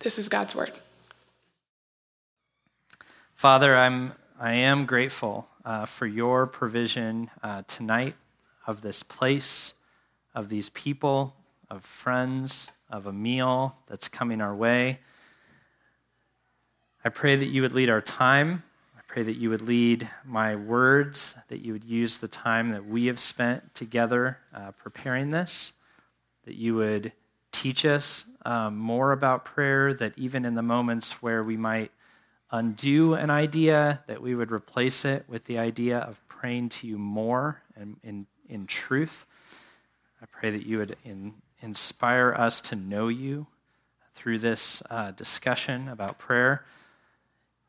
This is God's word. Father, I'm I am grateful uh, for your provision uh, tonight of this place, of these people, of friends, of a meal that's coming our way. I pray that you would lead our time. I pray that you would lead my words, that you would use the time that we have spent together uh, preparing this, that you would teach us um, more about prayer, that even in the moments where we might undo an idea, that we would replace it with the idea of praying to you more and in, in truth. I pray that you would in, inspire us to know you through this uh, discussion about prayer.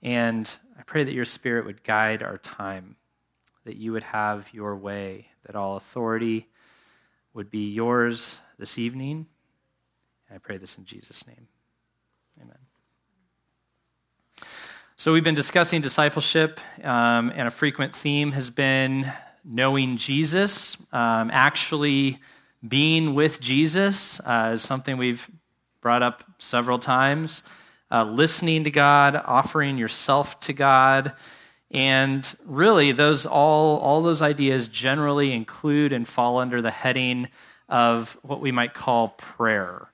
And I pray that your spirit would guide our time, that you would have your way, that all authority would be yours this evening. I pray this in Jesus' name. Amen. So, we've been discussing discipleship, um, and a frequent theme has been knowing Jesus. Um, actually, being with Jesus uh, is something we've brought up several times. Uh, listening to God, offering yourself to God, and really, those all all those ideas generally include and fall under the heading of what we might call prayer.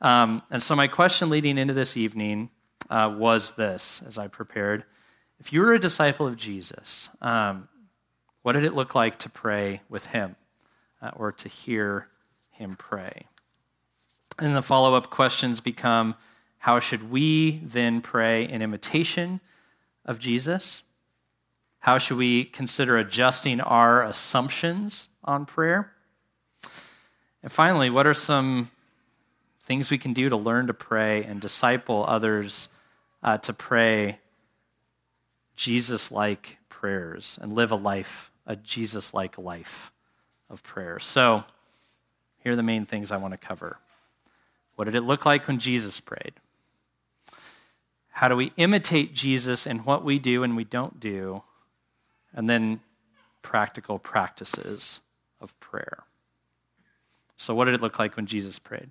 Um, and so, my question leading into this evening uh, was this as I prepared. If you were a disciple of Jesus, um, what did it look like to pray with him uh, or to hear him pray? And the follow up questions become how should we then pray in imitation of Jesus? How should we consider adjusting our assumptions on prayer? And finally, what are some things we can do to learn to pray and disciple others uh, to pray Jesus like prayers and live a life, a Jesus like life of prayer. So, here are the main things I want to cover. What did it look like when Jesus prayed? How do we imitate Jesus in what we do and we don't do? And then practical practices of prayer. So, what did it look like when Jesus prayed?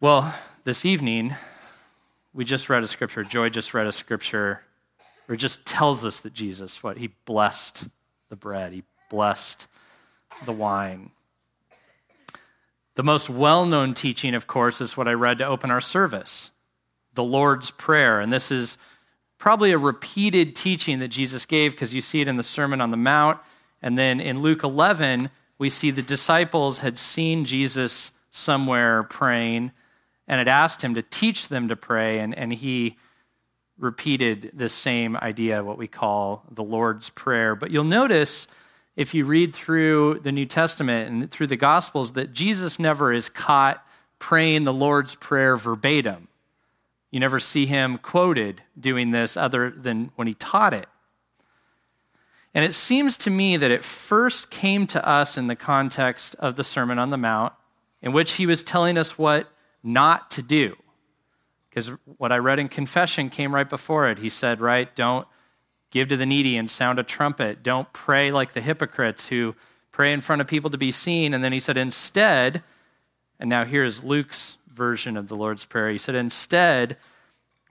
Well, this evening, we just read a scripture. Joy just read a scripture it just tells us that Jesus, what? He blessed the bread, he blessed the wine. The most well known teaching, of course, is what I read to open our service the Lord's Prayer. And this is probably a repeated teaching that Jesus gave because you see it in the Sermon on the Mount. And then in Luke 11, we see the disciples had seen Jesus somewhere praying and had asked him to teach them to pray, and, and he repeated this same idea, what we call the Lord's Prayer. But you'll notice if you read through the New Testament and through the Gospels that Jesus never is caught praying the Lord's Prayer verbatim. You never see him quoted doing this other than when he taught it. And it seems to me that it first came to us in the context of the Sermon on the Mount, in which he was telling us what not to do. Because what I read in confession came right before it. He said, right, don't give to the needy and sound a trumpet. Don't pray like the hypocrites who pray in front of people to be seen. And then he said, instead, and now here's Luke's version of the Lord's Prayer. He said, instead,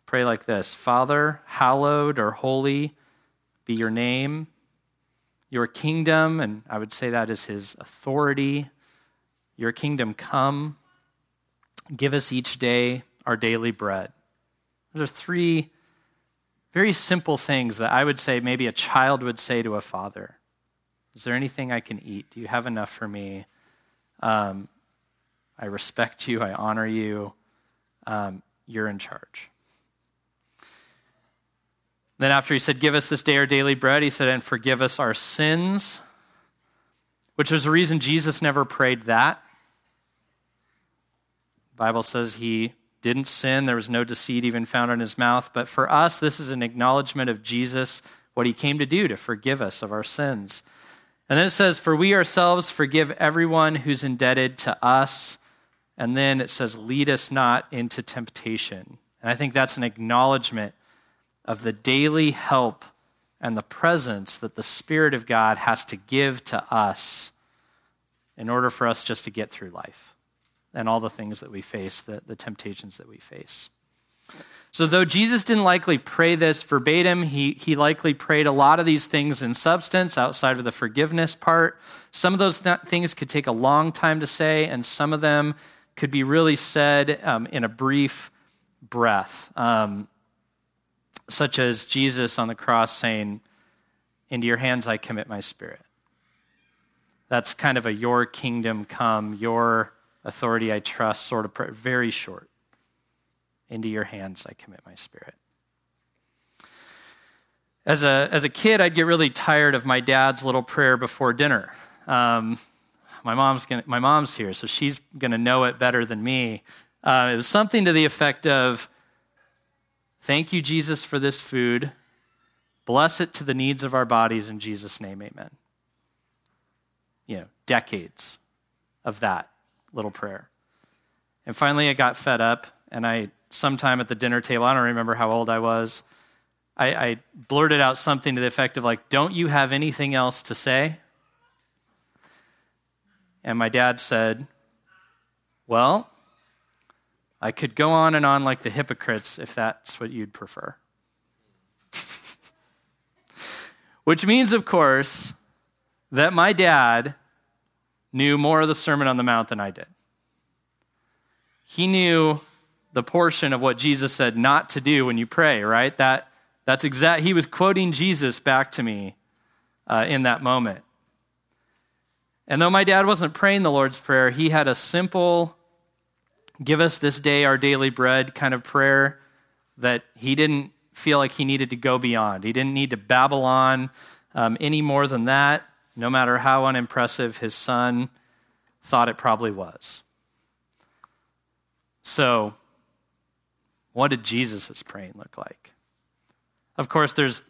pray like this Father, hallowed or holy be your name, your kingdom, and I would say that is his authority. Your kingdom come. Give us each day our daily bread. Those are three very simple things that I would say maybe a child would say to a father. Is there anything I can eat? Do you have enough for me? Um, I respect you. I honor you. Um, you're in charge. Then, after he said, Give us this day our daily bread, he said, And forgive us our sins, which is the reason Jesus never prayed that. Bible says he didn't sin. There was no deceit even found in his mouth. But for us, this is an acknowledgement of Jesus, what he came to do to forgive us of our sins. And then it says, For we ourselves forgive everyone who's indebted to us. And then it says, Lead us not into temptation. And I think that's an acknowledgement of the daily help and the presence that the Spirit of God has to give to us in order for us just to get through life and all the things that we face, the, the temptations that we face. So, though Jesus didn't likely pray this verbatim, he, he likely prayed a lot of these things in substance outside of the forgiveness part. Some of those th- things could take a long time to say, and some of them could be really said um, in a brief breath, um, such as Jesus on the cross saying, Into your hands I commit my spirit. That's kind of a your kingdom come, your authority I trust sort of prayer, very short. Into your hands I commit my spirit. As a, as a kid, I'd get really tired of my dad's little prayer before dinner. Um, my, mom's gonna, my mom's here, so she's going to know it better than me. Uh, it was something to the effect of Thank you, Jesus, for this food. Bless it to the needs of our bodies in Jesus' name, amen. You know, decades of that little prayer. And finally, I got fed up, and I, sometime at the dinner table, I don't remember how old I was, I, I blurted out something to the effect of, like, don't you have anything else to say? And my dad said, Well, I could go on and on like the hypocrites if that's what you'd prefer. Which means, of course, that my dad knew more of the Sermon on the Mount than I did. He knew the portion of what Jesus said not to do when you pray, right? That, that's exact. He was quoting Jesus back to me uh, in that moment. And though my dad wasn't praying the Lord's Prayer, he had a simple, give us this day our daily bread kind of prayer that he didn't feel like he needed to go beyond. He didn't need to babble on um, any more than that no matter how unimpressive his son thought it probably was. So, what did Jesus' praying look like? Of course, there's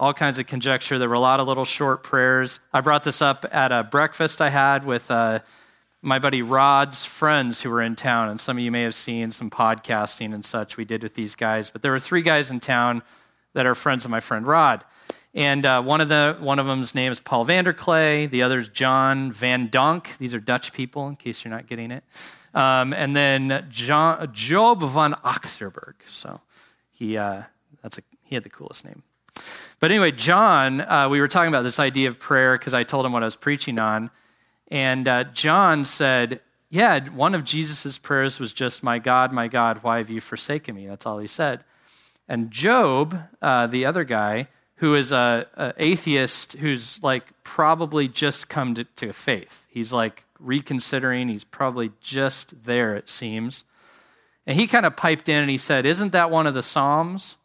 all kinds of conjecture. There were a lot of little short prayers. I brought this up at a breakfast I had with uh, my buddy Rod's friends who were in town, and some of you may have seen some podcasting and such we did with these guys. But there were three guys in town that are friends of my friend Rod. And uh, one of the one of them's name is Paul Vanderklay. The other's John Van Donk. These are Dutch people, in case you're not getting it. Um, and then John, Job van Achterberg. So he uh, that's a he had the coolest name. But anyway, John, uh, we were talking about this idea of prayer because I told him what I was preaching on, and uh, John said, "Yeah, one of Jesus' prayers was just, "My God, my God, why have you forsaken me?" That's all he said. And Job, uh, the other guy, who is a, a, atheist who's like probably just come to, to faith. He's like reconsidering. He's probably just there, it seems. And he kind of piped in and he said, Isn't that one of the Psalms?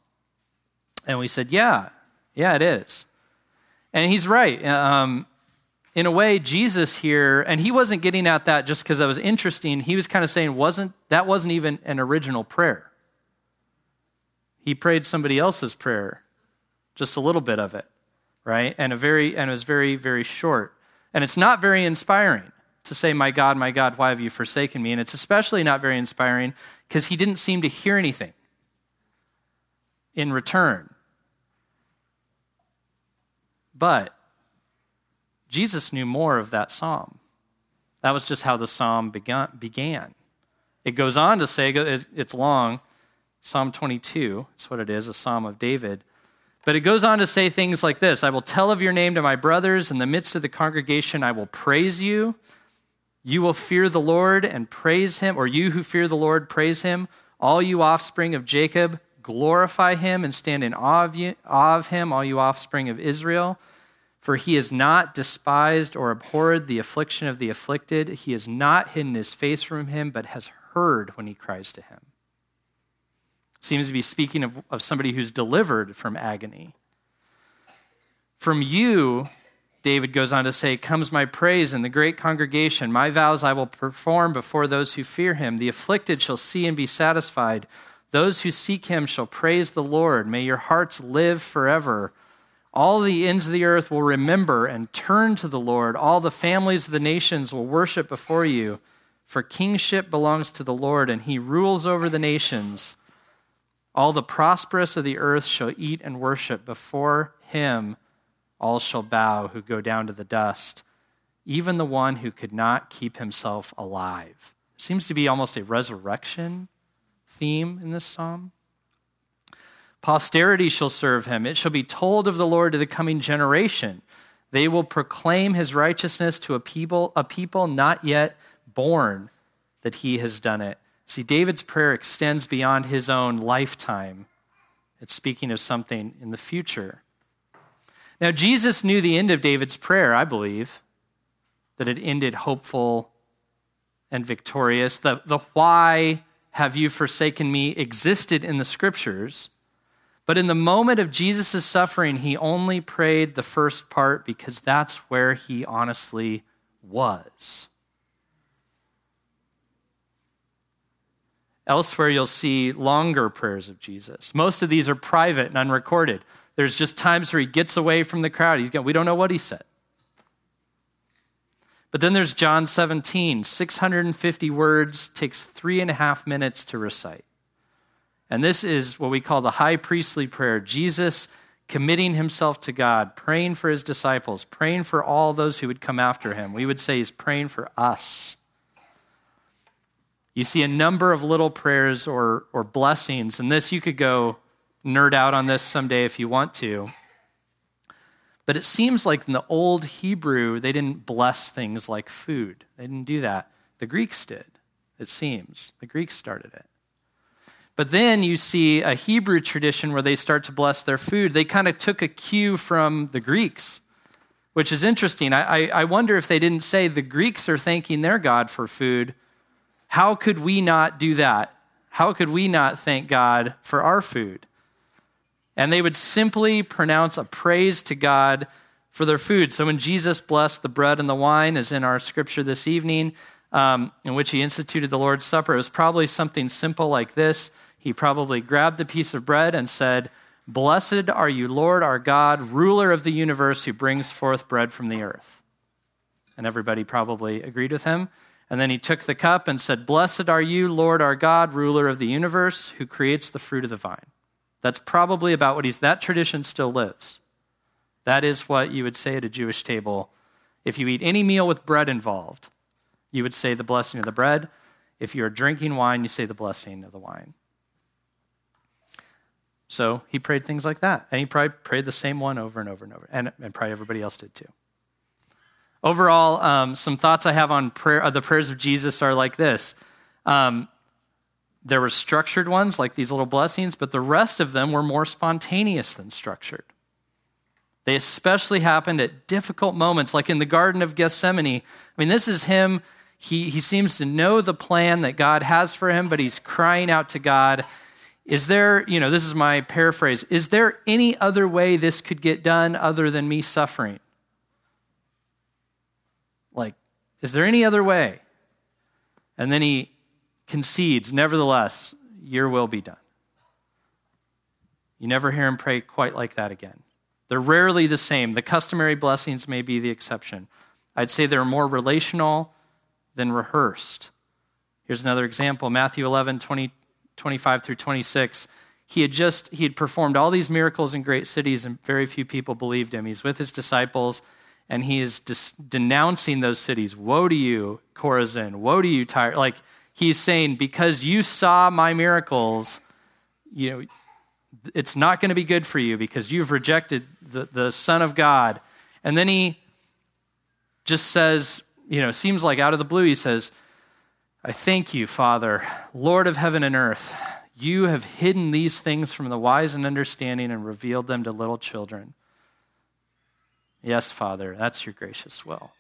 And we said, Yeah, yeah, it is. And he's right. Um, in a way, Jesus here, and he wasn't getting at that just because that was interesting. He was kind of saying, wasn't that wasn't even an original prayer. He prayed somebody else's prayer just a little bit of it, right? And a very and it was very very short. And it's not very inspiring to say, "My God, my God, why have you forsaken me?" And it's especially not very inspiring because he didn't seem to hear anything in return. But Jesus knew more of that psalm. That was just how the psalm began. It goes on to say, it's long, Psalm 22, that's what it is, a psalm of David. But it goes on to say things like this I will tell of your name to my brothers. In the midst of the congregation, I will praise you. You will fear the Lord and praise him, or you who fear the Lord, praise him. All you offspring of Jacob, glorify him and stand in awe of, him, all you offspring of Israel. For he has not despised or abhorred the affliction of the afflicted. He has not hidden his face from him, but has heard when he cries to him seems to be speaking of, of somebody who's delivered from agony. From you, David goes on to say, Comes my praise in the great congregation. My vows I will perform before those who fear him. The afflicted shall see and be satisfied. Those who seek him shall praise the Lord. May your hearts live forever. All the ends of the earth will remember and turn to the Lord. All the families of the nations will worship before you. For kingship belongs to the Lord, and he rules over the nations. All the prosperous of the earth shall eat and worship before him. All shall bow who go down to the dust, even the one who could not keep himself alive. Seems to be almost a resurrection theme in this psalm. Posterity shall serve him. It shall be told of the Lord to the coming generation. They will proclaim his righteousness to a people, a people not yet born, that he has done it. See, David's prayer extends beyond his own lifetime. It's speaking of something in the future. Now, Jesus knew the end of David's prayer, I believe, that it ended hopeful and victorious. The, the why have you forsaken me existed in the scriptures. But in the moment of Jesus' suffering, he only prayed the first part because that's where he honestly was. Elsewhere, you'll see longer prayers of Jesus. Most of these are private and unrecorded. There's just times where he gets away from the crowd. He's going, we don't know what he said. But then there's John 17, 650 words, takes three and a half minutes to recite. And this is what we call the high priestly prayer Jesus committing himself to God, praying for his disciples, praying for all those who would come after him. We would say he's praying for us. You see a number of little prayers or, or blessings, and this you could go nerd out on this someday if you want to. But it seems like in the old Hebrew, they didn't bless things like food. They didn't do that. The Greeks did, it seems. The Greeks started it. But then you see a Hebrew tradition where they start to bless their food. They kind of took a cue from the Greeks, which is interesting. I, I, I, wonder if they didn't say the Greeks are thanking their God for food. How could we not do that? How could we not thank God for our food? And they would simply pronounce a praise to God for their food. So when Jesus blessed the bread and the wine, as in our scripture this evening, um, in which he instituted the Lord's Supper, it was probably something simple like this. He probably grabbed the piece of bread and said, Blessed are you, Lord our God, ruler of the universe, who brings forth bread from the earth. And everybody probably agreed with him. And then he took the cup and said, Blessed are you, Lord our God, ruler of the universe, who creates the fruit of the vine. That's probably about what he's, that tradition still lives. That is what you would say at a Jewish table. If you eat any meal with bread involved, you would say the blessing of the bread. If you are drinking wine, you say the blessing of the wine. So he prayed things like that. And he probably prayed the same one over and over and over. And, and probably everybody else did too. Overall, um, some thoughts I have on prayer, uh, the prayers of Jesus are like this. Um, there were structured ones like these little blessings, but the rest of them were more spontaneous than structured. They especially happened at difficult moments, like in the Garden of Gethsemane. I mean, this is him. He, he seems to know the plan that God has for him, but he's crying out to God. Is there, you know, this is my paraphrase, is there any other way this could get done other than me suffering? Like, is there any other way? And then he concedes, Nevertheless, your will be done. You never hear him pray quite like that again. They're rarely the same. The customary blessings may be the exception. I'd say they're more relational than rehearsed. Here's another example Matthew 11, 20, 25 through 26. He had just he had performed all these miracles in great cities and very few people believed him. He's with his disciples and he is denouncing those cities. Woe to you, Chorazin! Woe to you, Tyre! Like he's saying, because you saw my miracles, you know, it's not going to be good for you because you've rejected the, the Son of God. And then he just says, you know, seems like out of the blue, he says, I thank you, Father, Lord of heaven and earth. You have hidden these things from the wise and understanding and revealed them to little children. Yes, Father, that's your gracious will.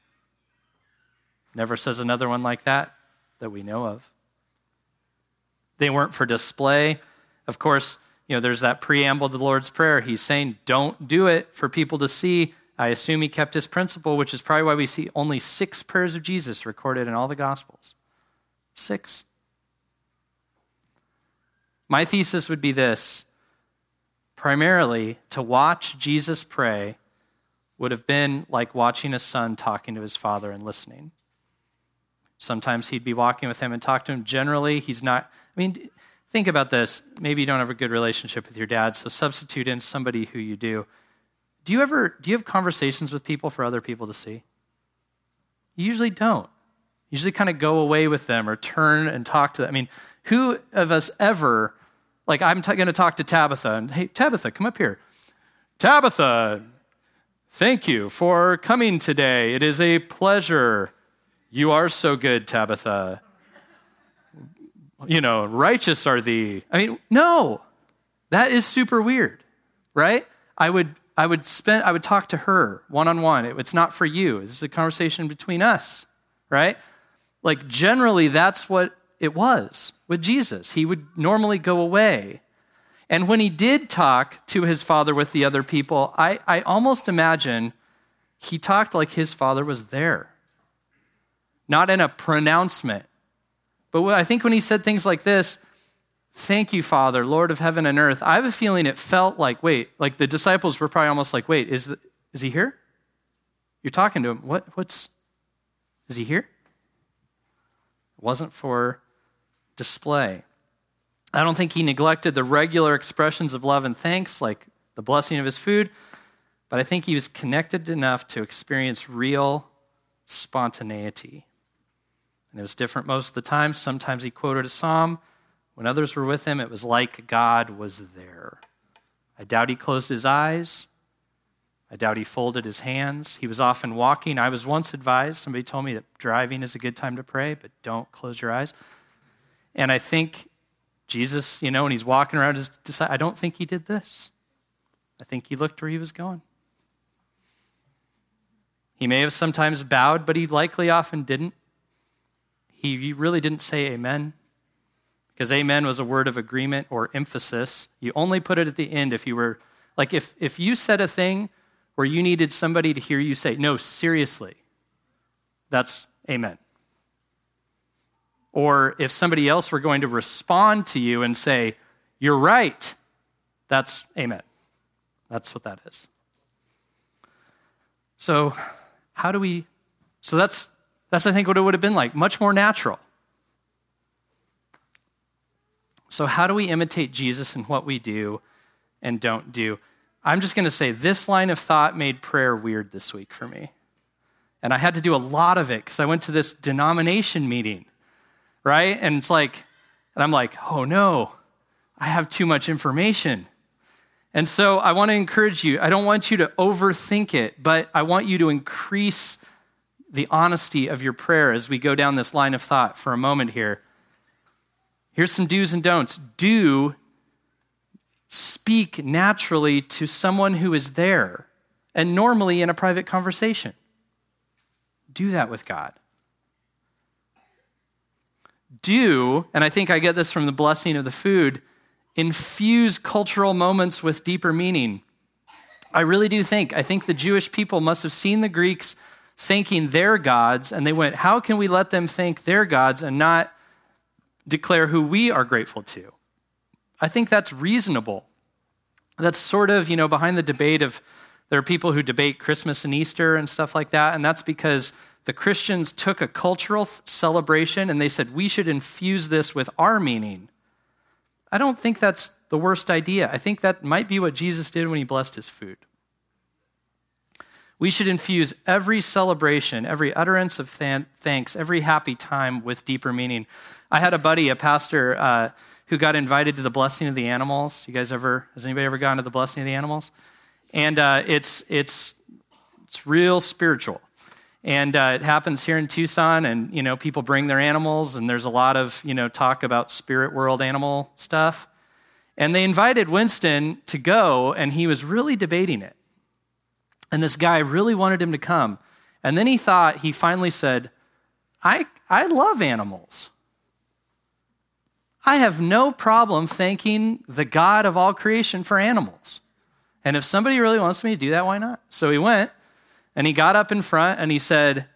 Never says another one like that that we know of. They weren't for display. Of course, you know, there's that preamble to the Lord's Prayer. He's saying, don't do it for people to see. I assume he kept his principle, which is probably why we see only six prayers of Jesus recorded in all the Gospels. Six. My thesis would be this primarily, to watch Jesus pray would have been like watching a son talking to his father and listening. Sometimes he'd be walking with him and talk to him. Generally, he's not. I mean, think about this. Maybe you don't have a good relationship with your dad, so substitute in somebody who you do. Do you ever do you have conversations with people for other people to see? You usually don't. You usually kind of go away with them or turn and talk to them. I mean, who of us ever like I'm t- going to talk to Tabitha and hey Tabitha, come up here. Tabitha, thank you for coming today. It is a pleasure. You are so good, Tabitha. You know, righteous are thee. I mean, no. That is super weird, right? I would I would spend I would talk to her one on one. It's not for you. This is a conversation between us, right? Like generally that's what it was with Jesus. He would normally go away. And when he did talk to his father with the other people, I, I almost imagine he talked like his father was there. Not in a pronouncement. But I think when he said things like this, Thank you, Father, Lord of heaven and earth. I have a feeling it felt like, wait, like the disciples were probably almost like, wait, is, the, is he here? You're talking to him. What, what's, is he here? It wasn't for display. I don't think he neglected the regular expressions of love and thanks, like the blessing of his food, but I think he was connected enough to experience real spontaneity. And it was different most of the time. Sometimes he quoted a psalm. When others were with him, it was like God was there. I doubt he closed his eyes. I doubt he folded his hands. He was often walking. I was once advised, somebody told me that driving is a good time to pray, but don't close your eyes. And I think Jesus, you know, when he's walking around his disciples, I don't think he did this. I think he looked where he was going. He may have sometimes bowed, but he likely often didn't. He really didn't say amen because amen was a word of agreement or emphasis. You only put it at the end if you were, like, if, if you said a thing where you needed somebody to hear you say, no, seriously, that's amen. Or if somebody else were going to respond to you and say, you're right, that's amen. That's what that is. So, how do we, so that's, that's I think what it would have been like, much more natural. So, how do we imitate Jesus in what we do and don't do? I'm just going to say this line of thought made prayer weird this week for me. And I had to do a lot of it because I went to this denomination meeting, right? And it's like, and I'm like, oh no, I have too much information. And so I want to encourage you. I don't want you to overthink it, but I want you to increase the honesty of your prayer as we go down this line of thought for a moment here. Here's some do's and don'ts. Do speak naturally to someone who is there and normally in a private conversation. Do that with God. Do, and I think I get this from the blessing of the food, infuse cultural moments with deeper meaning. I really do think, I think the Jewish people must have seen the Greeks thanking their gods, and they went, How can we let them thank their gods and not declare who we are grateful to. I think that's reasonable. That's sort of, you know, behind the debate of there are people who debate Christmas and Easter and stuff like that, and that's because the Christians took a cultural celebration and they said we should infuse this with our meaning. I don't think that's the worst idea. I think that might be what Jesus did when he blessed his food. We should infuse every celebration, every utterance of thanks, every happy time with deeper meaning. I had a buddy, a pastor, uh, who got invited to the blessing of the animals. You guys ever, has anybody ever gone to the blessing of the animals? And uh, it's, it's, it's real spiritual. And uh, it happens here in Tucson, and you know, people bring their animals, and there's a lot of you know talk about spirit world animal stuff. And they invited Winston to go, and he was really debating it. And this guy really wanted him to come. And then he thought, he finally said, I, I love animals. I have no problem thanking the God of all creation for animals. And if somebody really wants me to do that, why not? So he went, And he got up in front and he said,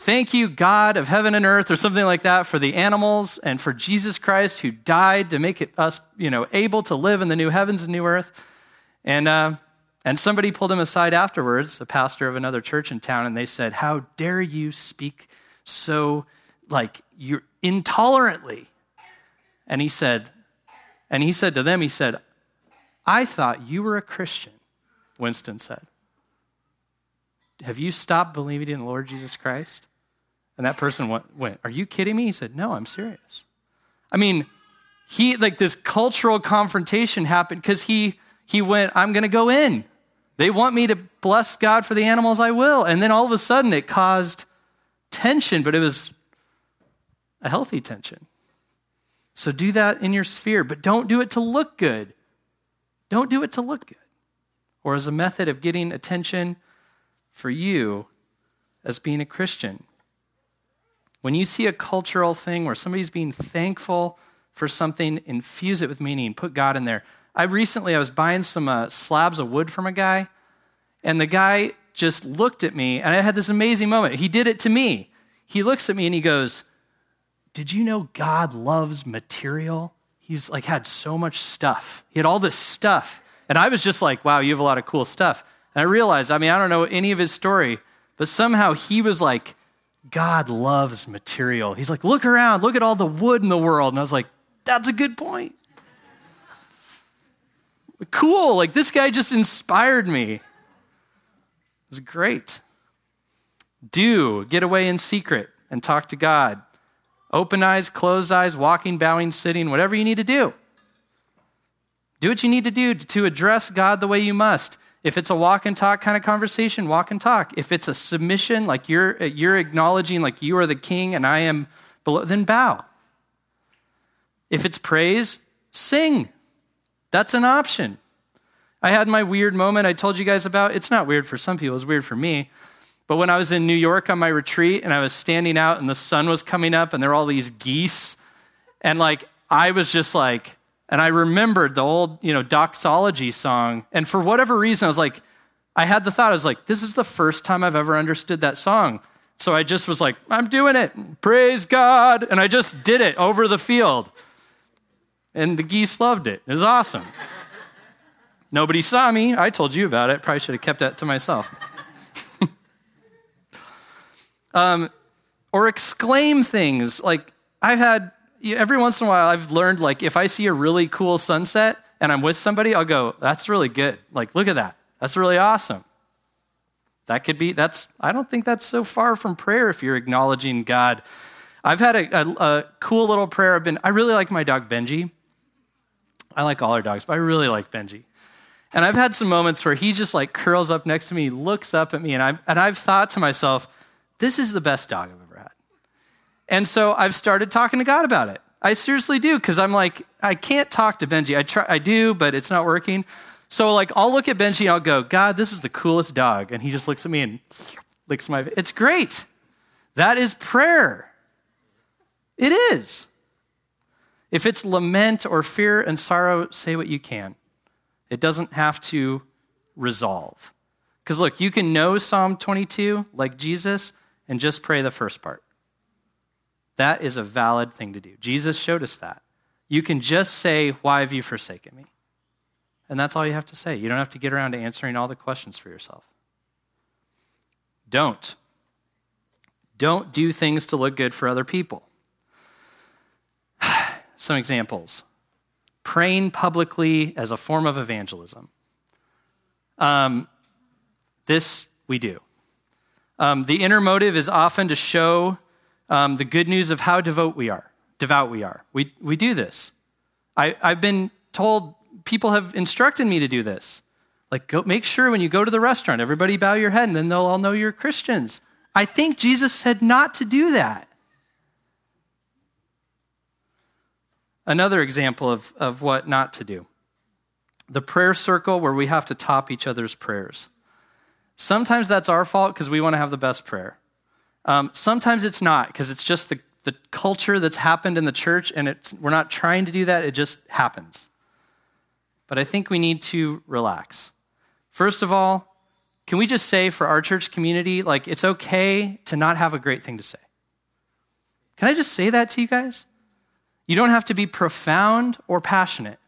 Thank you, God of heaven and earth, or something like that, for the animals and for Jesus Christ who died to make it us, you know, able to live in the new heavens and new earth. And, uh, and somebody pulled him aside afterwards, a pastor of another church in town, and they said, How dare you speak so, like, you're intolerantly? And he said, and he said to them, he said, I thought you were a Christian, Winston said. Have you stopped believing in the Lord Jesus Christ? And that person went, went, Are you kidding me? He said, No, I'm serious. I mean, he, like, this cultural confrontation happened because he, he went, I'm going to go in. They want me to bless God for the animals, I will. And then all of a sudden it caused tension, but it was a healthy tension. So do that in your sphere, but don't do it to look good. Don't do it to look good or as a method of getting attention for you as being a Christian. When you see a cultural thing where somebody's being thankful for something, infuse it with meaning, put God in there. I recently I was buying some uh, slabs of wood from a guy, and the guy just looked at me, and I had this amazing moment. He did it to me. He looks at me and he goes, "Did you know God loves material?" He's like had so much stuff. He had all this stuff, and I was just like, "Wow, you have a lot of cool stuff." And I realized, I mean, I don't know any of his story, but somehow he was like, God loves material. He's like, look around, look at all the wood in the world. And I was like, that's a good point. Cool. Like, this guy just inspired me. It was great. Do get away in secret and talk to God. Open eyes, closed eyes, walking, bowing, sitting, whatever you need to do. Do what you need to do to address God the way you must. If it's a walk and talk kind of conversation, walk and talk. If it's a submission, like you're, you're acknowledging like you are the king and I am below, then bow. If it's praise, sing. That's an option. I had my weird moment I told you guys about. It's not weird for some people, it's weird for me. But when I was in New York on my retreat and I was standing out and the sun was coming up and there were all these geese, and like I was just like, and I remembered the old, you know, doxology song. And for whatever reason, I was like, I had the thought, I was like, this is the first time I've ever understood that song. So I just was like, I'm doing it. Praise God. And I just did it over the field. And the geese loved it. It was awesome. Nobody saw me. I told you about it. Probably should have kept that to myself. um, or exclaim things. Like, I've had every once in a while I've learned like if I see a really cool sunset and I'm with somebody, I'll go, that's really good. Like, look at that. That's really awesome. That could be, that's, I don't think that's so far from prayer if you're acknowledging God. I've had a, a, a cool little prayer. I've been, I really like my dog Benji. I like all our dogs, but I really like Benji. And I've had some moments where he just like curls up next to me, looks up at me, and, i and I've thought to myself, this is the best dog I've ever and so I've started talking to God about it. I seriously do, because I'm like, I can't talk to Benji. I try, I do, but it's not working. So like, I'll look at Benji and I'll go, God, this is the coolest dog, and he just looks at me and licks my. It's great. That is prayer. It is. If it's lament or fear and sorrow, say what you can. It doesn't have to resolve. Because look, you can know Psalm 22 like Jesus and just pray the first part. That is a valid thing to do. Jesus showed us that. You can just say, Why have you forsaken me? And that's all you have to say. You don't have to get around to answering all the questions for yourself. Don't. Don't do things to look good for other people. Some examples praying publicly as a form of evangelism. Um, this we do. Um, the inner motive is often to show um, the good news of how devout we are. Devout we are. We, we do this. I, I've been told, people have instructed me to do this. Like, go, make sure when you go to the restaurant, everybody bow your head and then they'll all know you're Christians. I think Jesus said not to do that. Another example of, of what not to do the prayer circle where we have to top each other's prayers. Sometimes that's our fault because we want to have the best prayer. Um, sometimes it's not because it's just the, the culture that's happened in the church, and it's, we're not trying to do that, it just happens. But I think we need to relax. First of all, can we just say for our church community, like, it's okay to not have a great thing to say? Can I just say that to you guys? You don't have to be profound or passionate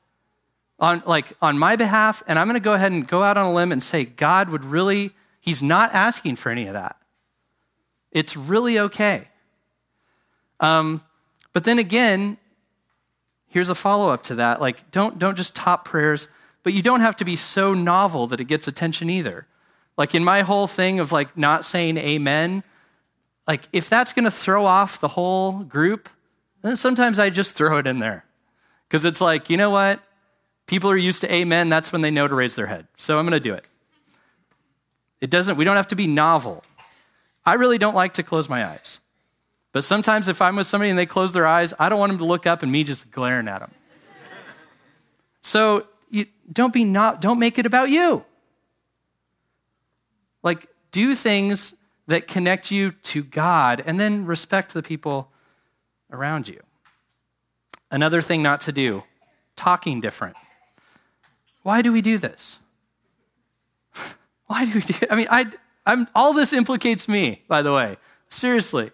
on like on my behalf and i'm going to go ahead and go out on a limb and say god would really he's not asking for any of that it's really okay um, but then again here's a follow-up to that like don't don't just top prayers but you don't have to be so novel that it gets attention either like in my whole thing of like not saying amen like if that's going to throw off the whole group then sometimes i just throw it in there because it's like you know what People are used to amen, that's when they know to raise their head. So I'm going to do it. It doesn't, we don't have to be novel. I really don't like to close my eyes. But sometimes if I'm with somebody and they close their eyes, I don't want them to look up and me just glaring at them. so you, don't be not, don't make it about you. Like, do things that connect you to God and then respect the people around you. Another thing not to do talking different. Why do we do this? Why do we do I mean, I, I'm, all this implicates me, by the way. Seriously.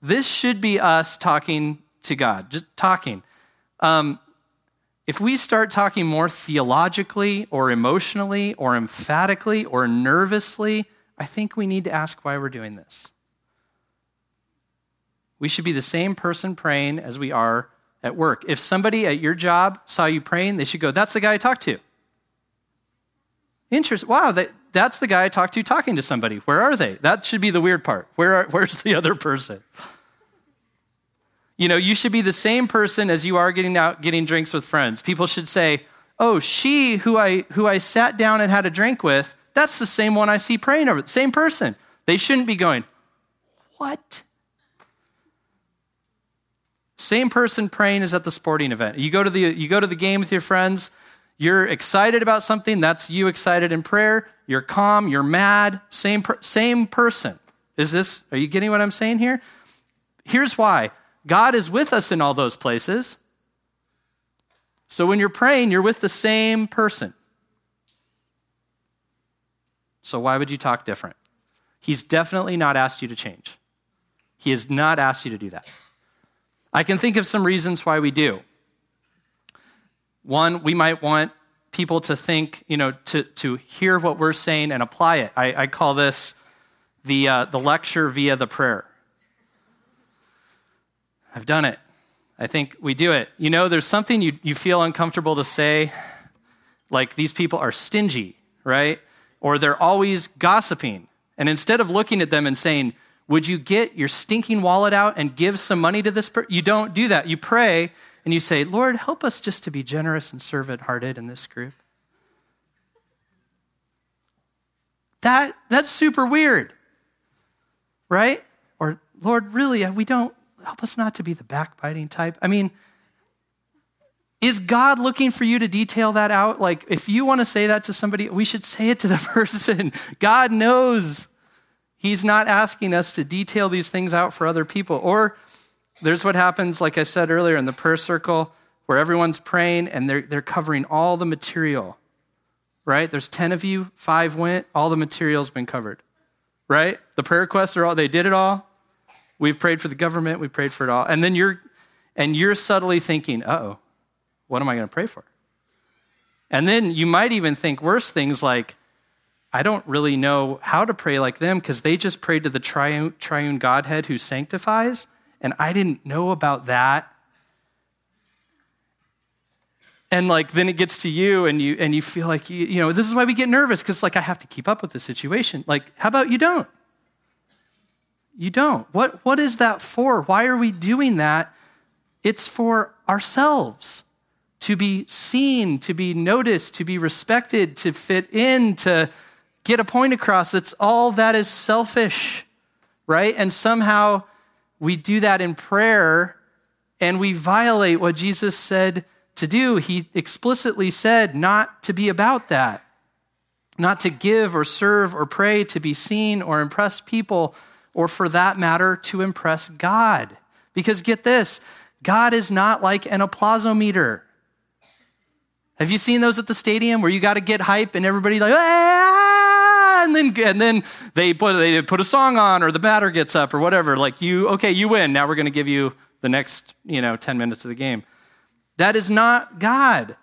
This should be us talking to God, just talking. Um, if we start talking more theologically or emotionally or emphatically or nervously, I think we need to ask why we're doing this. We should be the same person praying as we are at work. If somebody at your job saw you praying, they should go, That's the guy I talked to. Interesting. Wow, that, that's the guy I talked to talking to somebody. Where are they? That should be the weird part. Where are, where's the other person? You know, you should be the same person as you are getting out getting drinks with friends. People should say, "Oh, she who I who I sat down and had a drink with, that's the same one I see praying over. Same person." They shouldn't be going, "What? Same person praying as at the sporting event. You go to the, you go to the game with your friends, you're excited about something, that's you excited in prayer. You're calm, you're mad, same, same person. Is this, are you getting what I'm saying here? Here's why God is with us in all those places. So when you're praying, you're with the same person. So why would you talk different? He's definitely not asked you to change. He has not asked you to do that. I can think of some reasons why we do. One, we might want people to think, you know, to, to hear what we're saying and apply it. I, I call this the, uh, the lecture via the prayer. I've done it. I think we do it. You know, there's something you, you feel uncomfortable to say, like these people are stingy, right? Or they're always gossiping. And instead of looking at them and saying, would you get your stinking wallet out and give some money to this person? You don't do that. You pray and you say, Lord, help us just to be generous and servant hearted in this group. That, that's super weird, right? Or, Lord, really, uh, we don't, help us not to be the backbiting type. I mean, is God looking for you to detail that out? Like, if you want to say that to somebody, we should say it to the person. God knows He's not asking us to detail these things out for other people. Or there's what happens, like I said earlier, in the prayer circle where everyone's praying and they're, they're covering all the material, right? There's 10 of you, five went, all the material's been covered, right? The prayer requests are all, they did it all. We've prayed for the government, we prayed for it all. And then you're, and you're subtly thinking, oh, what am I going to pray for? And then you might even think worse things like, I don't really know how to pray like them because they just prayed to the triune, triune Godhead who sanctifies, and I didn't know about that. And like then it gets to you and you and you feel like you, you know this is why we get nervous because like I have to keep up with the situation. Like how about you don't? You don't. What what is that for? Why are we doing that? It's for ourselves to be seen, to be noticed, to be respected, to fit in, to get a point across. That's all that is selfish, right? And somehow we do that in prayer and we violate what Jesus said to do. He explicitly said not to be about that, not to give or serve or pray to be seen or impress people, or for that matter, to impress God. Because get this God is not like an applausometer. Have you seen those at the stadium where you got to get hype and everybody like, ah! And then and then they put they put a song on or the batter gets up or whatever. Like you, okay, you win. Now we're going to give you the next you know ten minutes of the game. That is not God.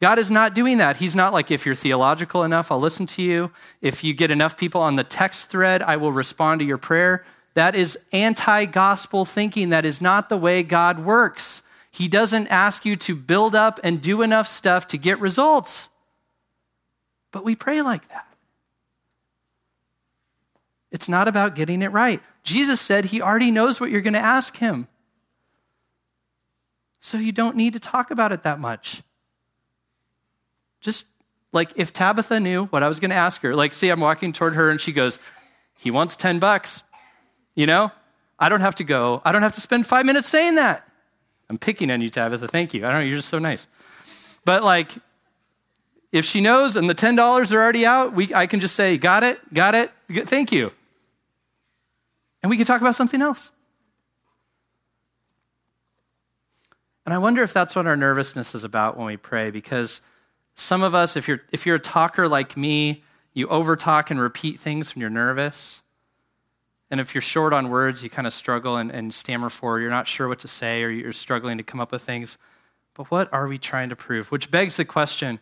God is not doing that. He's not like, if you're theological enough, I'll listen to you. If you get enough people on the text thread, I will respond to your prayer. That is anti gospel thinking. That is not the way God works. He doesn't ask you to build up and do enough stuff to get results. But we pray like that. It's not about getting it right. Jesus said he already knows what you're going to ask him. So you don't need to talk about it that much. Just like if Tabitha knew what I was going to ask her, like, see, I'm walking toward her and she goes, he wants 10 bucks. You know, I don't have to go, I don't have to spend five minutes saying that. I'm picking on you, Tabitha. Thank you. I don't know, you're just so nice. But like, if she knows and the $10 are already out, we, I can just say, got it, got it, thank you. And we can talk about something else. And I wonder if that's what our nervousness is about when we pray, because some of us, if you're, if you're a talker like me, you overtalk and repeat things when you're nervous. And if you're short on words, you kind of struggle and, and stammer forward. You're not sure what to say or you're struggling to come up with things. But what are we trying to prove? Which begs the question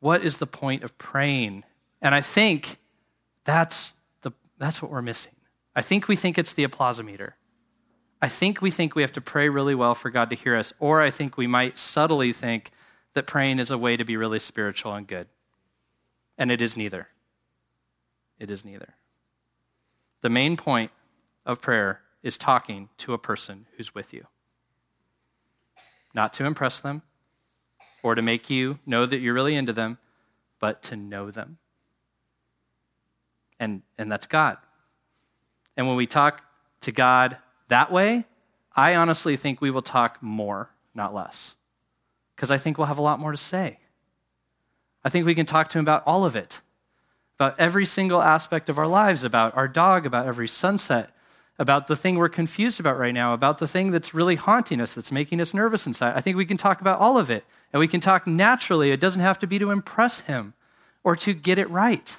what is the point of praying? And I think that's, the, that's what we're missing. I think we think it's the applausometer. I think we think we have to pray really well for God to hear us, or I think we might subtly think that praying is a way to be really spiritual and good. And it is neither. It is neither. The main point of prayer is talking to a person who's with you. Not to impress them or to make you know that you're really into them, but to know them. And, and that's God. And when we talk to God that way, I honestly think we will talk more, not less. Because I think we'll have a lot more to say. I think we can talk to Him about all of it about every single aspect of our lives, about our dog, about every sunset, about the thing we're confused about right now, about the thing that's really haunting us, that's making us nervous inside. I think we can talk about all of it. And we can talk naturally. It doesn't have to be to impress Him or to get it right.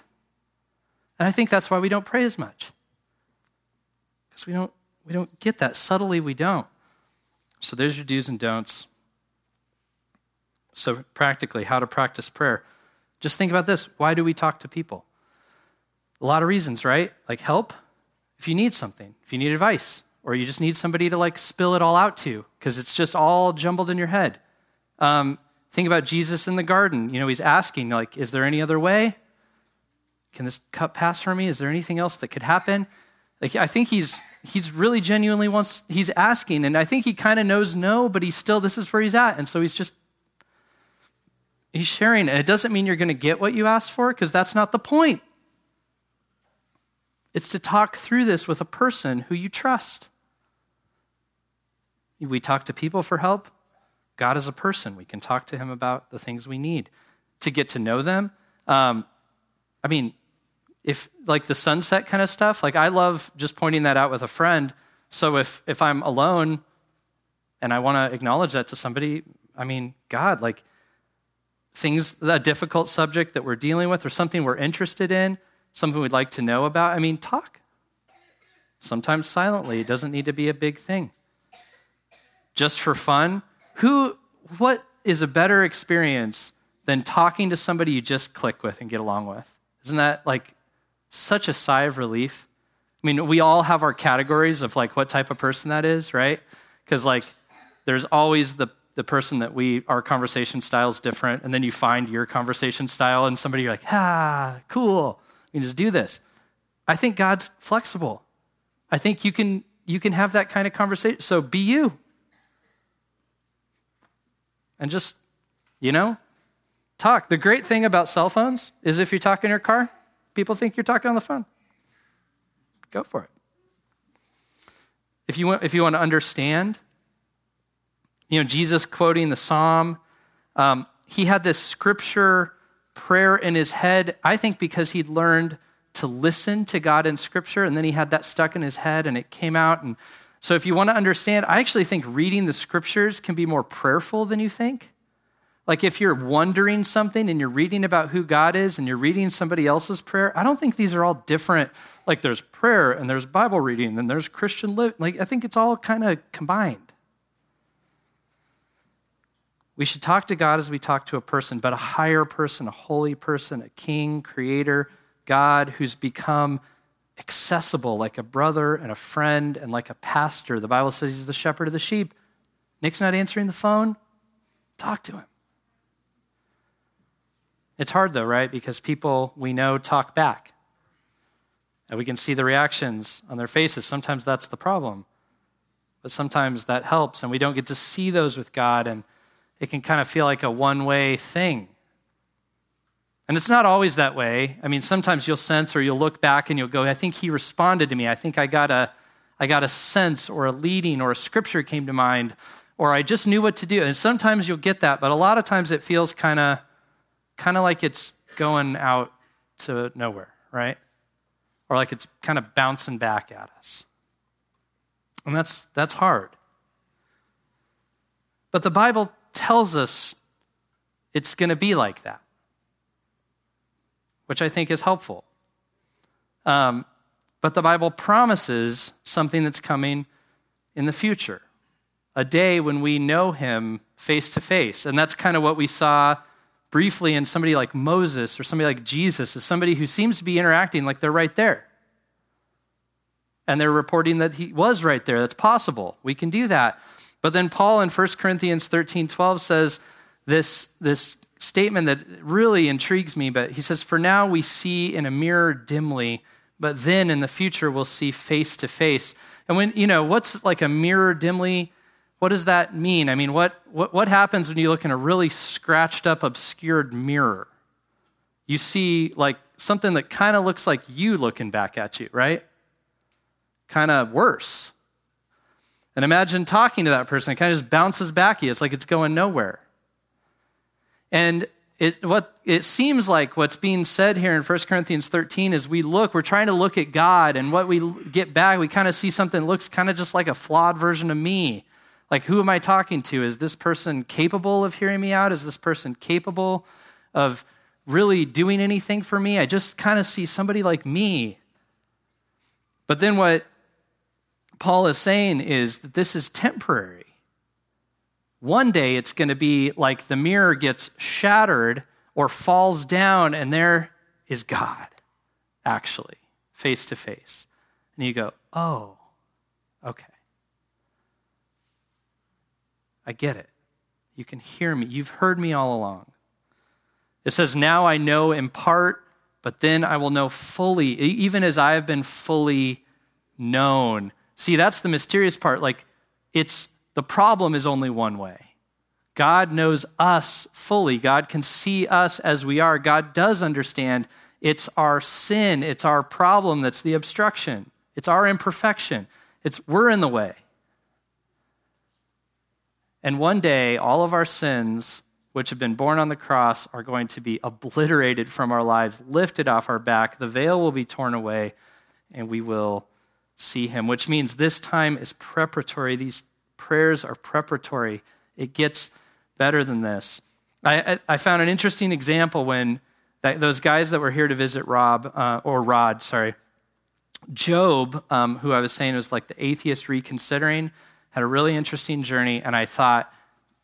And I think that's why we don't pray as much. Because we don't, we don't get that. Subtly, we don't. So there's your do's and don'ts. So, practically, how to practice prayer. Just think about this why do we talk to people? A lot of reasons, right? Like help, if you need something, if you need advice, or you just need somebody to like spill it all out to because it's just all jumbled in your head. Um, think about Jesus in the garden. You know, he's asking, like, is there any other way? Can this cup pass for me? Is there anything else that could happen? Like, I think he's he's really genuinely wants he's asking, and I think he kind of knows no, but he's still this is where he's at, and so he's just he's sharing, and it doesn't mean you're going to get what you asked for because that's not the point. It's to talk through this with a person who you trust. We talk to people for help. God is a person. We can talk to him about the things we need to get to know them. Um, I mean, if like the sunset kind of stuff, like I love just pointing that out with a friend. So if if I'm alone and I want to acknowledge that to somebody, I mean, God, like things, a difficult subject that we're dealing with or something we're interested in, something we'd like to know about, I mean, talk. Sometimes silently. It doesn't need to be a big thing. Just for fun. Who, what is a better experience than talking to somebody you just click with and get along with? Isn't that like such a sigh of relief? I mean, we all have our categories of like what type of person that is, right? Because like there's always the the person that we our conversation style is different and then you find your conversation style and somebody you're like ah cool you can just do this. I think God's flexible. I think you can you can have that kind of conversation. So be you. And just, you know, talk. The great thing about cell phones is if you talk in your car, people think you're talking on the phone. Go for it. If you want, if you want to understand, you know, Jesus quoting the psalm, um, he had this scripture prayer in his head, I think because he'd learned to listen to God in scripture and then he had that stuck in his head and it came out. And so, if you want to understand, I actually think reading the scriptures can be more prayerful than you think. Like if you're wondering something and you're reading about who God is and you're reading somebody else's prayer, I don't think these are all different. Like there's prayer and there's Bible reading and there's Christian living. Like I think it's all kind of combined. We should talk to God as we talk to a person, but a higher person, a holy person, a king, creator, God who's become accessible like a brother and a friend and like a pastor. The Bible says he's the shepherd of the sheep. Nick's not answering the phone. Talk to him. It's hard though, right? Because people we know talk back. And we can see the reactions on their faces. Sometimes that's the problem. But sometimes that helps, and we don't get to see those with God, and it can kind of feel like a one way thing. And it's not always that way. I mean, sometimes you'll sense or you'll look back and you'll go, I think he responded to me. I think I got a, I got a sense or a leading or a scripture came to mind or I just knew what to do. And sometimes you'll get that, but a lot of times it feels kind of kind of like it's going out to nowhere, right? Or like it's kind of bouncing back at us. And that's that's hard. But the Bible tells us it's going to be like that which I think is helpful. Um, but the Bible promises something that's coming in the future a day when we know him face to face. And that's kind of what we saw briefly in somebody like Moses or somebody like Jesus, is somebody who seems to be interacting like they're right there. And they're reporting that he was right there. That's possible. We can do that. But then Paul in 1 Corinthians 13 12 says this, this statement that really intrigues me, but he says, For now we see in a mirror dimly, but then in the future we'll see face to face. And when, you know, what's like a mirror dimly? What does that mean? I mean, what, what, what happens when you look in a really scratched up, obscured mirror? You see like something that kind of looks like you looking back at you, right? Kind of worse. And imagine talking to that person, it kind of just bounces back at you. It's like it's going nowhere. And it, what, it seems like what's being said here in 1 Corinthians 13 is we look, we're trying to look at God, and what we get back, we kind of see something that looks kind of just like a flawed version of me. Like, who am I talking to? Is this person capable of hearing me out? Is this person capable of really doing anything for me? I just kind of see somebody like me. But then what Paul is saying is that this is temporary. One day it's going to be like the mirror gets shattered or falls down, and there is God, actually, face to face. And you go, oh, okay. I get it. You can hear me. You've heard me all along. It says, Now I know in part, but then I will know fully, even as I have been fully known. See, that's the mysterious part. Like, it's the problem is only one way. God knows us fully. God can see us as we are. God does understand it's our sin, it's our problem that's the obstruction, it's our imperfection. It's we're in the way. And one day, all of our sins, which have been borne on the cross, are going to be obliterated from our lives, lifted off our back. The veil will be torn away, and we will see him, which means this time is preparatory. These prayers are preparatory. It gets better than this. I, I found an interesting example when that, those guys that were here to visit Rob, uh, or Rod, sorry, Job, um, who I was saying was like the atheist reconsidering, had a really interesting journey, and I thought,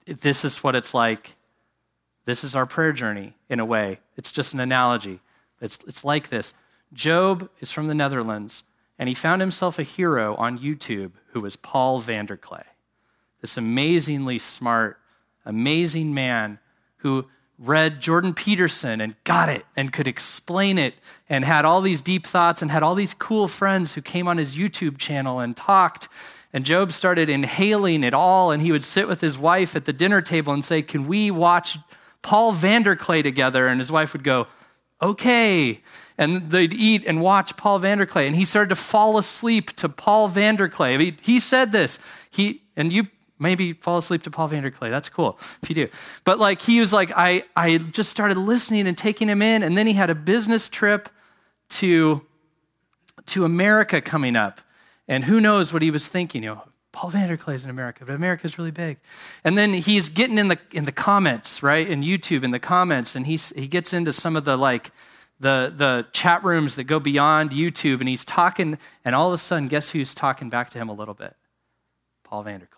this is what it's like. This is our prayer journey in a way. It's just an analogy. It's, it's like this Job is from the Netherlands, and he found himself a hero on YouTube who was Paul Vanderklay this amazingly smart, amazing man who read Jordan Peterson and got it and could explain it and had all these deep thoughts and had all these cool friends who came on his YouTube channel and talked. And Job started inhaling it all, and he would sit with his wife at the dinner table and say, Can we watch Paul Vanderklay together? And his wife would go, Okay. And they'd eat and watch Paul Vanderklay. And he started to fall asleep to Paul Vanderklay. He said this. He, and you maybe fall asleep to Paul Vanderklay. That's cool if you do. But like he was like, I, I just started listening and taking him in. And then he had a business trip to, to America coming up. And who knows what he was thinking. You know, Paul is in America, but America's really big. And then he's getting in the in the comments, right? In YouTube, in the comments, and he's he gets into some of the like the the chat rooms that go beyond YouTube, and he's talking, and all of a sudden, guess who's talking back to him a little bit? Paul Vanderklay.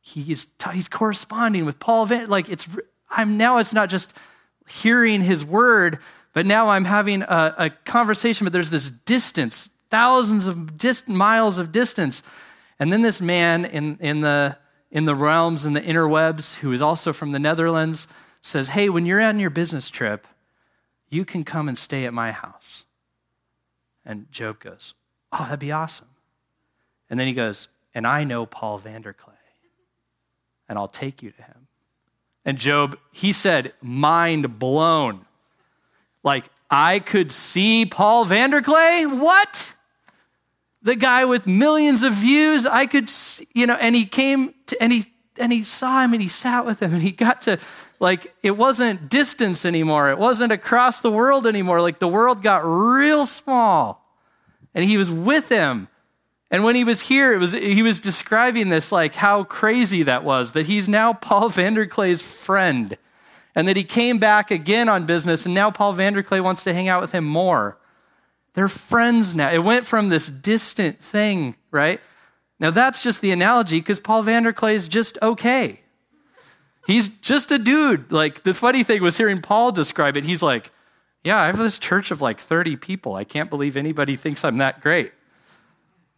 He's he's corresponding with Paul Van like it's I'm now it's not just hearing his word, but now I'm having a, a conversation, but there's this distance, thousands of dist- miles of distance. And then this man in, in, the, in the realms and the interwebs, who is also from the Netherlands, says, Hey, when you're on your business trip, you can come and stay at my house. And Job goes, Oh, that'd be awesome. And then he goes, And I know Paul Vanderklay, and I'll take you to him. And Job, he said, mind blown. Like, I could see Paul Vanderklay? What? The guy with millions of views, I could, you know, and he came to, and he, and he saw him and he sat with him and he got to, like, it wasn't distance anymore. It wasn't across the world anymore. Like, the world got real small and he was with him. And when he was here, it was, he was describing this like how crazy that was that he's now Paul Vanderklay's friend and that he came back again on business, and now Paul Vanderklay wants to hang out with him more. They're friends now. It went from this distant thing, right? Now that's just the analogy because Paul Vanderklay is just okay. He's just a dude. Like the funny thing was hearing Paul describe it. He's like, Yeah, I have this church of like 30 people. I can't believe anybody thinks I'm that great.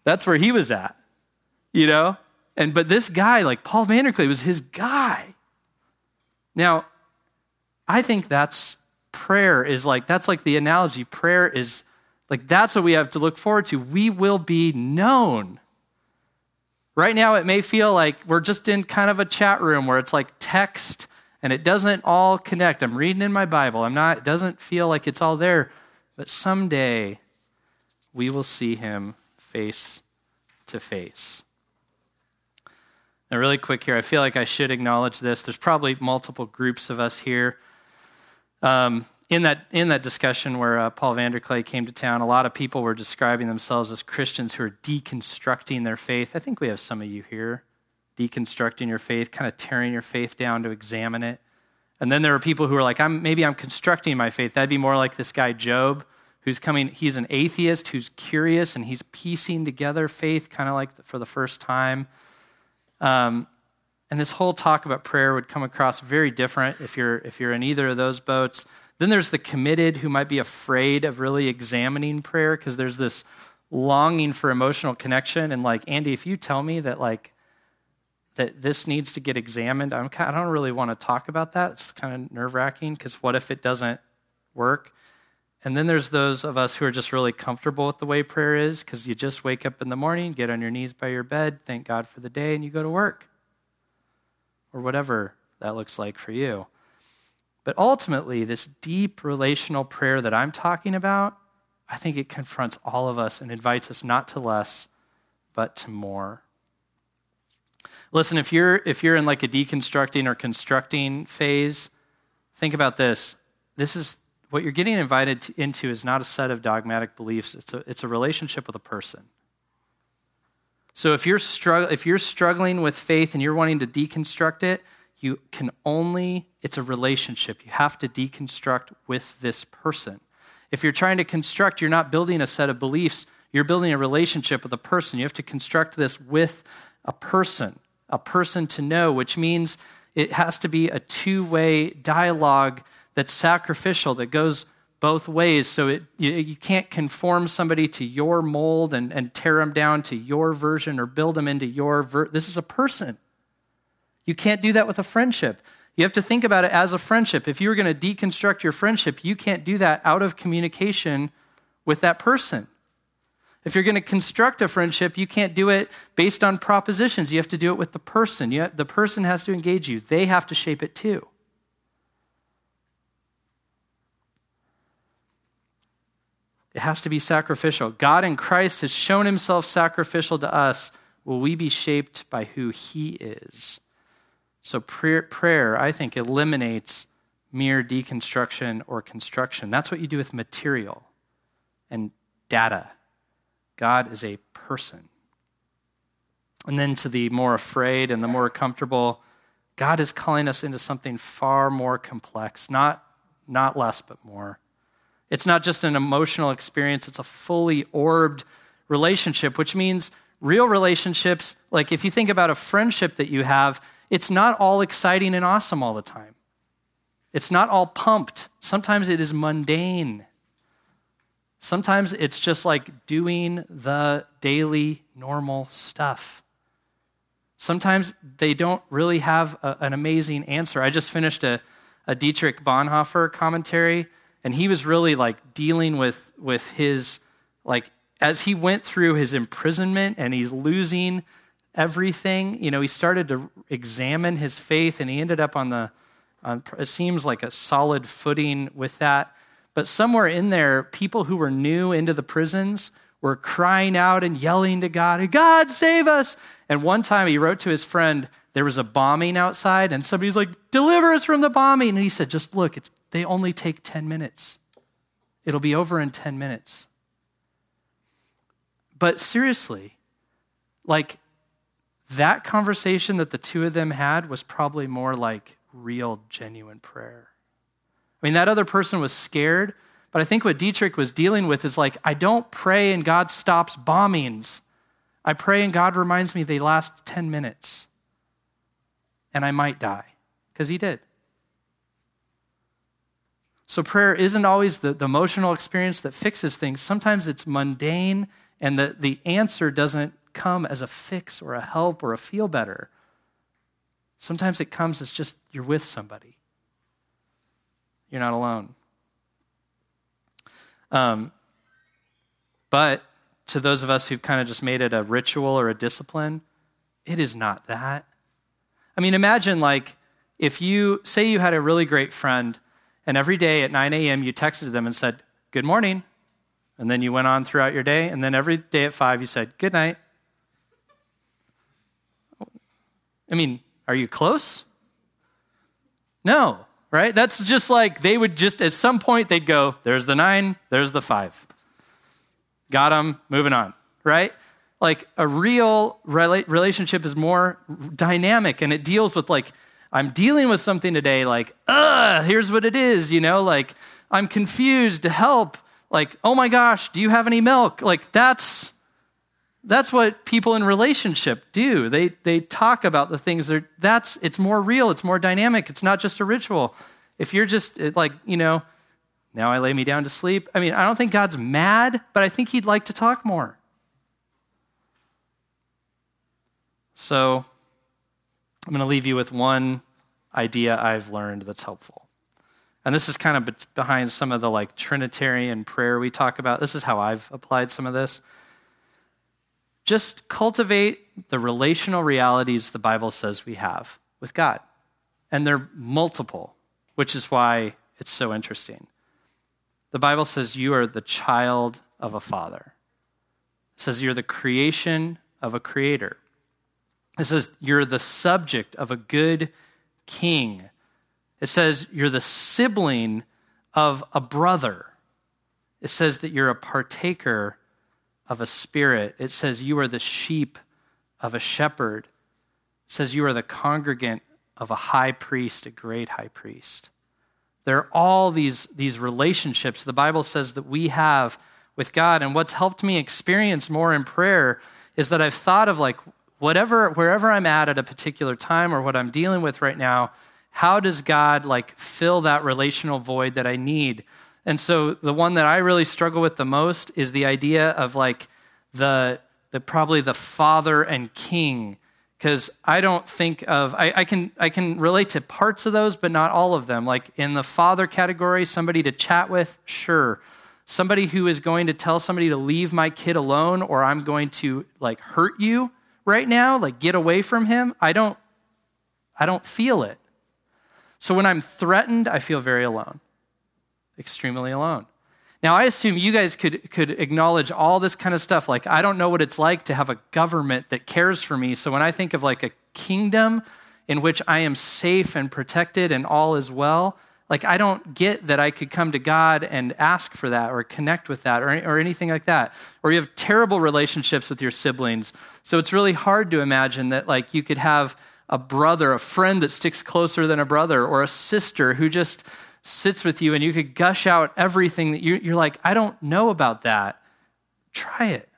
That's where he was at, you know? And but this guy, like Paul Vanderklay, was his guy. Now, I think that's prayer is like, that's like the analogy. Prayer is like, that's what we have to look forward to. We will be known. Right now, it may feel like we're just in kind of a chat room where it's like text and it doesn't all connect. I'm reading in my Bible. I'm not, it doesn't feel like it's all there. But someday we will see him face to face. Now, really quick here, I feel like I should acknowledge this. There's probably multiple groups of us here um, in that in that discussion where uh, Paul Vanderklay came to town, a lot of people were describing themselves as Christians who are deconstructing their faith. I think we have some of you here deconstructing your faith, kind of tearing your faith down to examine it. And then there are people who are like, I'm maybe I'm constructing my faith. That'd be more like this guy Job, who's coming. He's an atheist who's curious and he's piecing together faith, kind of like for the first time. Um, and this whole talk about prayer would come across very different if you're, if you're in either of those boats. Then there's the committed who might be afraid of really examining prayer because there's this longing for emotional connection. And like, Andy, if you tell me that like, that this needs to get examined, I'm, I don't really want to talk about that. It's kind of nerve wracking because what if it doesn't work? And then there's those of us who are just really comfortable with the way prayer is because you just wake up in the morning, get on your knees by your bed, thank God for the day, and you go to work or whatever that looks like for you. But ultimately, this deep relational prayer that I'm talking about, I think it confronts all of us and invites us not to less, but to more. Listen, if you're if you're in like a deconstructing or constructing phase, think about this. This is what you're getting invited to, into is not a set of dogmatic beliefs. It's a, it's a relationship with a person. So if you're, strugg- if you're struggling with faith and you're wanting to deconstruct it, you can only, it's a relationship. You have to deconstruct with this person. If you're trying to construct, you're not building a set of beliefs, you're building a relationship with a person. You have to construct this with a person, a person to know, which means it has to be a two way dialogue that's sacrificial, that goes both ways. So it, you, you, can't conform somebody to your mold and, and tear them down to your version or build them into your ver- This is a person. You can't do that with a friendship. You have to think about it as a friendship. If you were going to deconstruct your friendship, you can't do that out of communication with that person. If you're going to construct a friendship, you can't do it based on propositions. You have to do it with the person. Have, the person has to engage you, they have to shape it too. It has to be sacrificial. God in Christ has shown himself sacrificial to us. Will we be shaped by who he is? So, prayer, prayer, I think, eliminates mere deconstruction or construction. That's what you do with material and data. God is a person. and then to the more afraid and the more comfortable, God is calling us into something far more complex, not, not less, but more. It's not just an emotional experience, it's a fully orbed relationship, which means real relationships, like if you think about a friendship that you have, it's not all exciting and awesome all the time. It's not all pumped. Sometimes it is mundane. Sometimes it's just like doing the daily normal stuff. Sometimes they don't really have a, an amazing answer. I just finished a, a Dietrich Bonhoeffer commentary, and he was really like dealing with, with his, like, as he went through his imprisonment and he's losing everything, you know, he started to examine his faith and he ended up on the, on, it seems like a solid footing with that. But somewhere in there, people who were new into the prisons were crying out and yelling to God, God, save us. And one time he wrote to his friend, there was a bombing outside, and somebody's like, deliver us from the bombing. And he said, just look, it's, they only take 10 minutes. It'll be over in 10 minutes. But seriously, like that conversation that the two of them had was probably more like real, genuine prayer. I mean, that other person was scared, but I think what Dietrich was dealing with is like, I don't pray and God stops bombings. I pray and God reminds me they last 10 minutes and I might die, because He did. So, prayer isn't always the, the, emotional experience that fixes things. Sometimes it's mundane, and the, the answer doesn't come as a fix or a help or a feel better. Sometimes it comes as just you're with somebody, you're not alone. Um, but to those of us who've kind of just made it a ritual or a discipline, it is not that. I mean, imagine like if you say you had a really great friend and every day at 9 a.m. you texted them and said, Good morning. And then you went on throughout your day. And then every day at 5 you said, Good night. I mean, are you close? No right? That's just like they would just, at some point, they'd go, there's the nine, there's the five. Got them, moving on, right? Like a real relationship is more dynamic and it deals with like, I'm dealing with something today, like, uh, here's what it is, you know, like, I'm confused, to help. Like, oh my gosh, do you have any milk? Like, that's that's what people in relationship do. They, they talk about the things that that's, it's more real, it's more dynamic, it's not just a ritual. If you're just eh, like, you know, now I lay me down to sleep, I mean, I don't think God's mad, but I think He'd like to talk more. So I'm going to leave you with one idea I've learned that's helpful. And this is kind of behind some of the like Trinitarian prayer we talk about. This is how I've applied some of this. Just cultivate the relational realities the Bible says we have with God. And they're multiple, which is why it's so interesting. The Bible says you are the child of a father. It says you're the creation of a creator. It says you're the subject of a good king. It says you're the sibling of a brother. It says that you're a partaker of a spirit. It says, You are the sheep of a shepherd. It says, You are the congregant of a high priest, a great high priest. There are all these, these relationships the Bible says that we have with God. And what's helped me experience more in prayer is that I've thought of like, whatever, wherever I'm at at a particular time or what I'm dealing with right now, how does God like fill that relational void that I need? And so the one that I really struggle with the most is the idea of like the, the probably the father and king. Because I don't think of I, I can I can relate to parts of those, but not all of them. Like in the father category, somebody to chat with, sure. Somebody who is going to tell somebody to leave my kid alone or I'm going to like hurt you right now, like get away from him. I don't I don't feel it. So when I'm threatened, I feel very alone extremely alone. Now, I assume you guys could, could acknowledge all this kind of stuff. Like, I don't know what it's like to have a government that cares for me. So when I think of like a kingdom in which I am safe and protected and all is well, Like, I don't get that I could come to God and ask for that or connect with that or, or anything like that. Or you have terrible relationships with your siblings. So it's really hard to imagine that, like, you could have a brother, a friend that sticks closer than a brother, or a sister who just sits with you and you could gush out everything that you're, like, I don't know about that. Try it.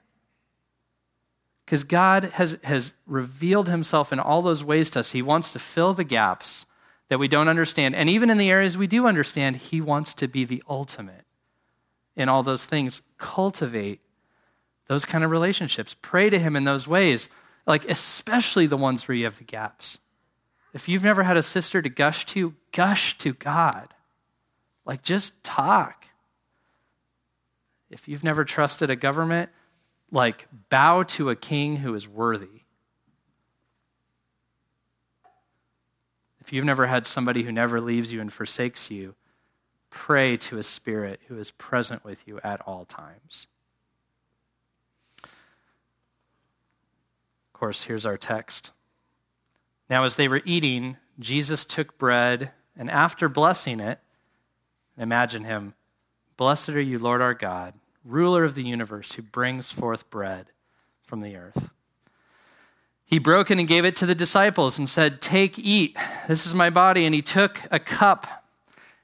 Because God has, has revealed himself in all those ways to us. He wants to fill the gaps that we don't understand. And even in the areas we do understand, He wants to be the ultimate in all those things. Cultivate those kind of relationships. Pray to Him in those ways, like especially the ones where you have the gaps. If you've never had a sister to gush to, gush to God. Like just talk. If you've never trusted a government, like bow to a king who is worthy. If you've never had somebody who never leaves you and forsakes you, pray to a spirit who is present with you at all times. Of course, here's our text. Now, as they were eating, Jesus took bread, and after blessing it, imagine him, Blessed are you, Lord our God, ruler of the universe, who brings forth bread from the earth. He broke it and gave it to the disciples and said, Take, eat. This is my body. And he took a cup.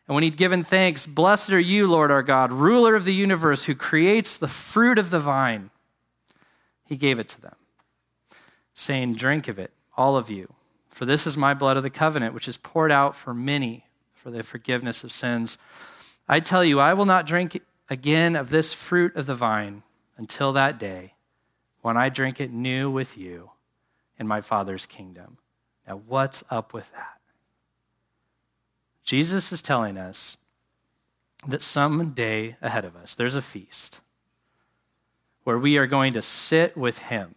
And when he'd given thanks, Blessed are you, Lord our God, ruler of the universe, who creates the fruit of the vine. He gave it to them, saying, Drink of it, all of you, for this is my blood of the covenant, which is poured out for many for the forgiveness of sins. I tell you, I will not drink again of this fruit of the vine until that day when I drink it new with you in my Father's kingdom. Now, what's up with that? Jesus is telling us that some day ahead of us, there's a feast where we are going to sit with Him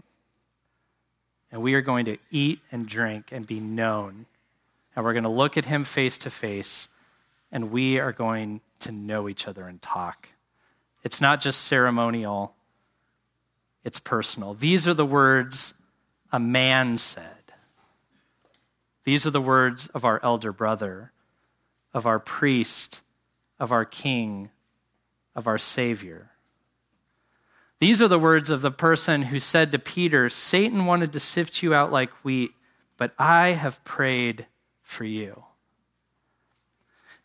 and we are going to eat and drink and be known. And we're going to look at Him face to face and we are going to know each other and talk. It's not just ceremonial, it's personal. These are the words a man said. These are the words of our elder brother, of our priest, of our king, of our Savior. These are the words of the person who said to Peter, Satan wanted to sift you out like wheat, but I have prayed for you.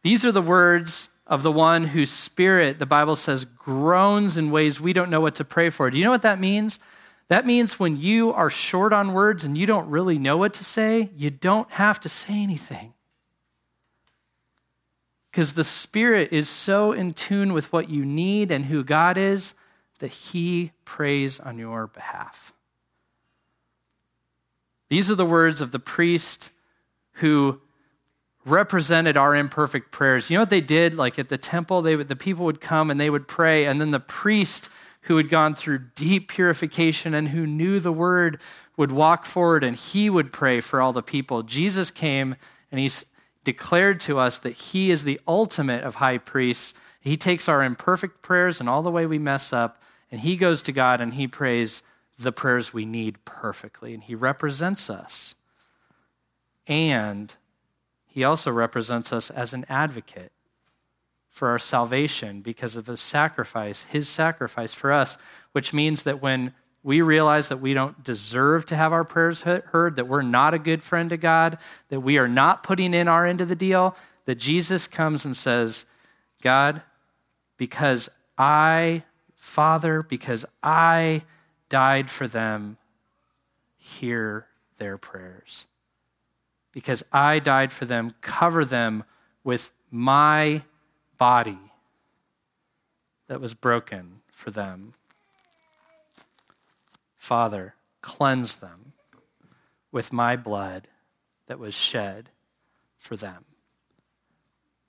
These are the words of the one whose spirit, the Bible says, groans in ways we don't know what to pray for. Do you know what that means? That means when you are short on words and you don't really know what to say, you don't have to say anything. Because the Spirit is so in tune with what you need and who God is that He prays on your behalf. These are the words of the priest who represented our imperfect prayers. You know what they did? Like at the temple, they would, the people would come and they would pray, and then the priest who had gone through deep purification and who knew the word would walk forward and he would pray for all the people. Jesus came and he declared to us that he is the ultimate of high priests. He takes our imperfect prayers and all the way we mess up, and he goes to God and he prays the prayers we need perfectly. And he represents us. And he also represents us as an advocate for our salvation because of his sacrifice, his sacrifice for us, which means that when we realize that we don't deserve to have our prayers heard, that we're not a good friend to God, that we are not putting in our end of the deal, that Jesus comes and says, God, because I, Father, because I died for them, hear their prayers. Because I died for them, cover them with my body that was broken for them. Father, cleanse them with my blood that was shed for them.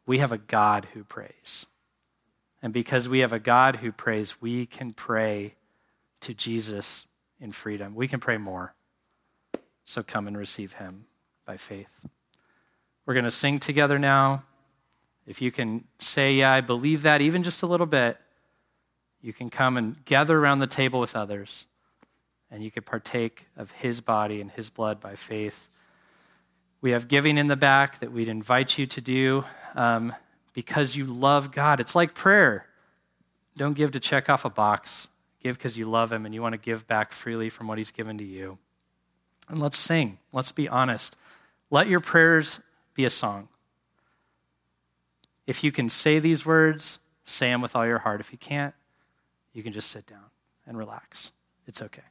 We have a God who prays. And because we have a God who prays, we can pray to Jesus in freedom. We can pray more. So come and receive him by faith. We're going to sing together now. If you can say, Yeah, I believe that, even just a little bit, you can come and gather around the table with others and you can partake of his body and his blood by faith. We have giving in the back that we'd invite you to do. Um, because you love God. It's like prayer. Don't give to check off a box. Give because you love Him and you want to give back freely from what He's given to you. And let's sing. Let's be honest. Let your prayers be a song. If you can say these words, say them with all your heart. If you can't, you can just sit down and relax. It's okay.